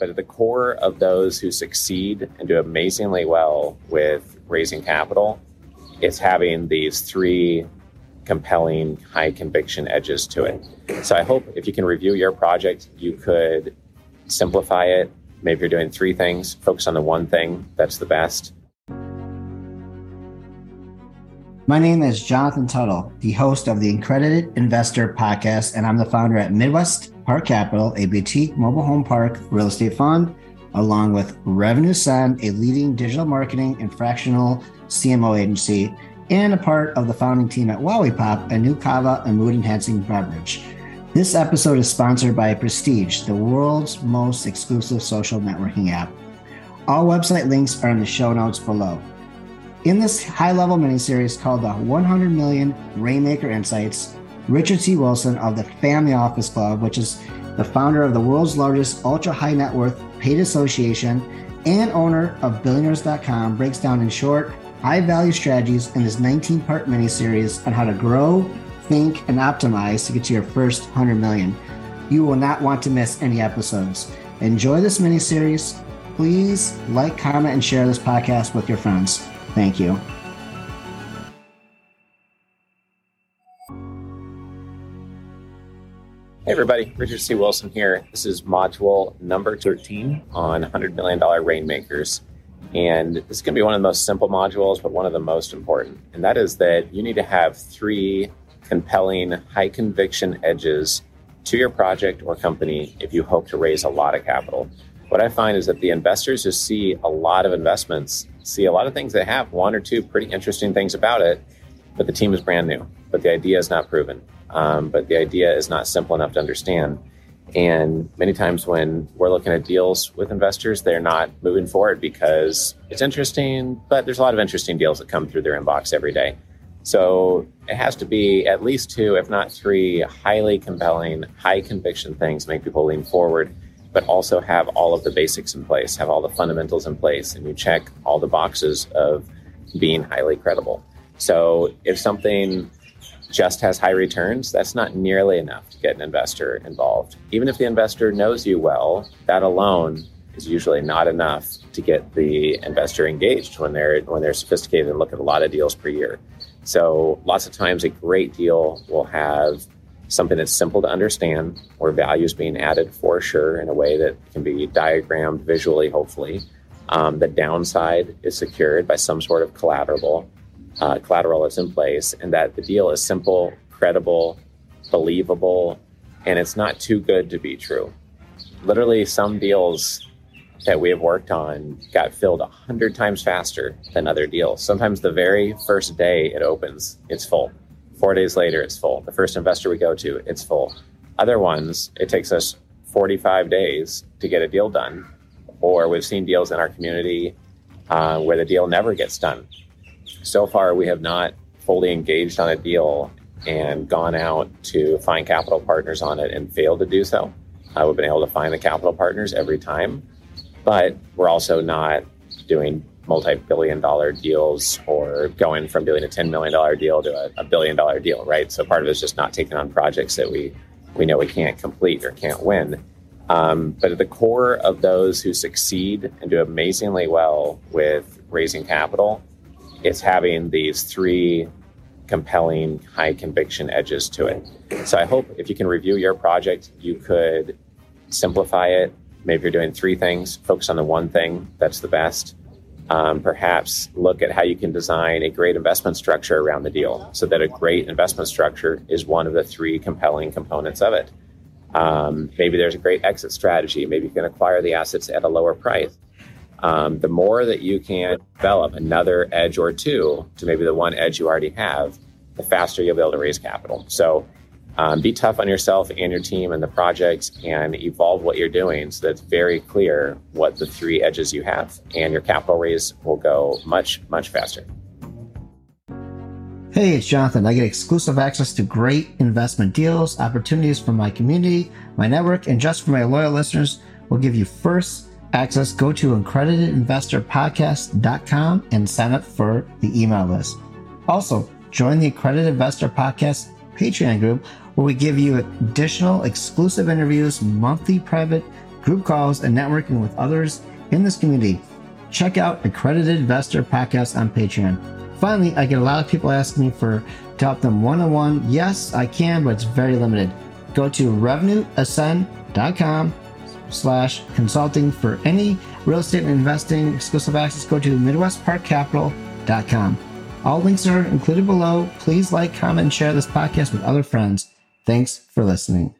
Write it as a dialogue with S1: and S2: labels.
S1: but at the core of those who succeed and do amazingly well with raising capital, it's having these three compelling high conviction edges to it. So I hope if you can review your project, you could simplify it. Maybe you're doing three things, focus on the one thing that's the best.
S2: My name is Jonathan Tuttle, the host of the Accredited Investor Podcast, and I'm the founder at Midwest Park Capital, a boutique mobile home park real estate fund, along with Revenue Ascend, a leading digital marketing and fractional CMO agency, and a part of the founding team at Wowie Pop, a new kava and mood enhancing beverage. This episode is sponsored by Prestige, the world's most exclusive social networking app. All website links are in the show notes below. In this high level miniseries called the 100 Million Rainmaker Insights, Richard C. Wilson of the Family Office Club, which is the founder of the world's largest ultra high net worth paid association and owner of billionaires.com, breaks down in short high value strategies in this 19 part mini series on how to grow, think, and optimize to get to your first 100 million. You will not want to miss any episodes. Enjoy this mini series. Please like, comment, and share this podcast with your friends. Thank you.
S1: Hey everybody, Richard C. Wilson here. This is module number 13 on $100 million rainmakers. And this is going to be one of the most simple modules, but one of the most important. And that is that you need to have three compelling, high conviction edges to your project or company if you hope to raise a lot of capital. What I find is that the investors who see a lot of investments see a lot of things that have one or two pretty interesting things about it, but the team is brand new, but the idea is not proven. Um, but the idea is not simple enough to understand. And many times when we're looking at deals with investors, they're not moving forward because it's interesting, but there's a lot of interesting deals that come through their inbox every day. So it has to be at least two, if not three, highly compelling, high conviction things make people lean forward but also have all of the basics in place, have all the fundamentals in place, and you check all the boxes of being highly credible. So if something just has high returns, that's not nearly enough to get an investor involved. Even if the investor knows you well, that alone is usually not enough to get the investor engaged when they're when they're sophisticated and look at a lot of deals per year. So lots of times a great deal will have something that's simple to understand, where value is being added for sure in a way that can be diagrammed visually, hopefully. Um, the downside is secured by some sort of collateral, uh, collateral that's in place, and that the deal is simple, credible, believable, and it's not too good to be true. Literally, some deals that we have worked on got filled a hundred times faster than other deals. Sometimes the very first day it opens, it's full. Four days later, it's full. The first investor we go to, it's full. Other ones, it takes us 45 days to get a deal done. Or we've seen deals in our community uh, where the deal never gets done. So far, we have not fully engaged on a deal and gone out to find capital partners on it and failed to do so. Uh, we've been able to find the capital partners every time, but we're also not doing multi-billion dollar deals or going from doing a $10 million deal to a, a billion dollar deal, right? So part of it is just not taking on projects that we, we know we can't complete or can't win. Um, but at the core of those who succeed and do amazingly well with raising capital, it's having these three compelling high conviction edges to it. So I hope if you can review your project, you could simplify it. Maybe you're doing three things, focus on the one thing that's the best um, perhaps look at how you can design a great investment structure around the deal so that a great investment structure is one of the three compelling components of it. Um, maybe there's a great exit strategy. Maybe you can acquire the assets at a lower price. Um, the more that you can develop another edge or two to maybe the one edge you already have, the faster you'll be able to raise capital. So um, be tough on yourself and your team and the project and evolve what you're doing so that's very clear what the three edges you have and your capital raise will go much much faster
S2: hey it's jonathan i get exclusive access to great investment deals opportunities from my community my network and just for my loyal listeners we'll give you first access go to accreditedinvestorpodcast.com and sign up for the email list also join the accredited investor podcast patreon group where we give you additional exclusive interviews, monthly private group calls, and networking with others in this community. Check out Accredited Investor Podcast on Patreon. Finally, I get a lot of people asking me for to help them one on one. Yes, I can, but it's very limited. Go to revenueascend.com slash consulting for any real estate investing exclusive access. Go to midwestparkcapital.com. All links are included below. Please like, comment, and share this podcast with other friends. Thanks for listening.